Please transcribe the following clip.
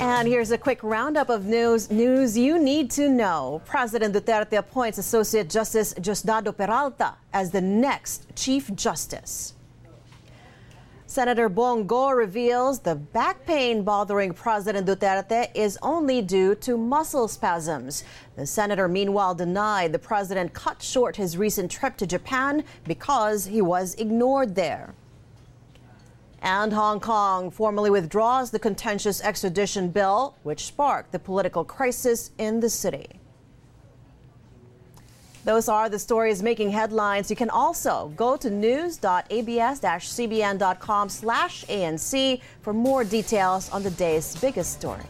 And here's a quick roundup of news news you need to know. President Duterte appoints Associate Justice Diosdado Peralta as the next Chief Justice. Senator Bong Go reveals the back pain bothering President Duterte is only due to muscle spasms. The senator, meanwhile, denied the president cut short his recent trip to Japan because he was ignored there. And Hong Kong formally withdraws the contentious extradition bill, which sparked the political crisis in the city. Those are the stories making headlines. You can also go to news.abs-cbn.com slash ANC for more details on the day's biggest story.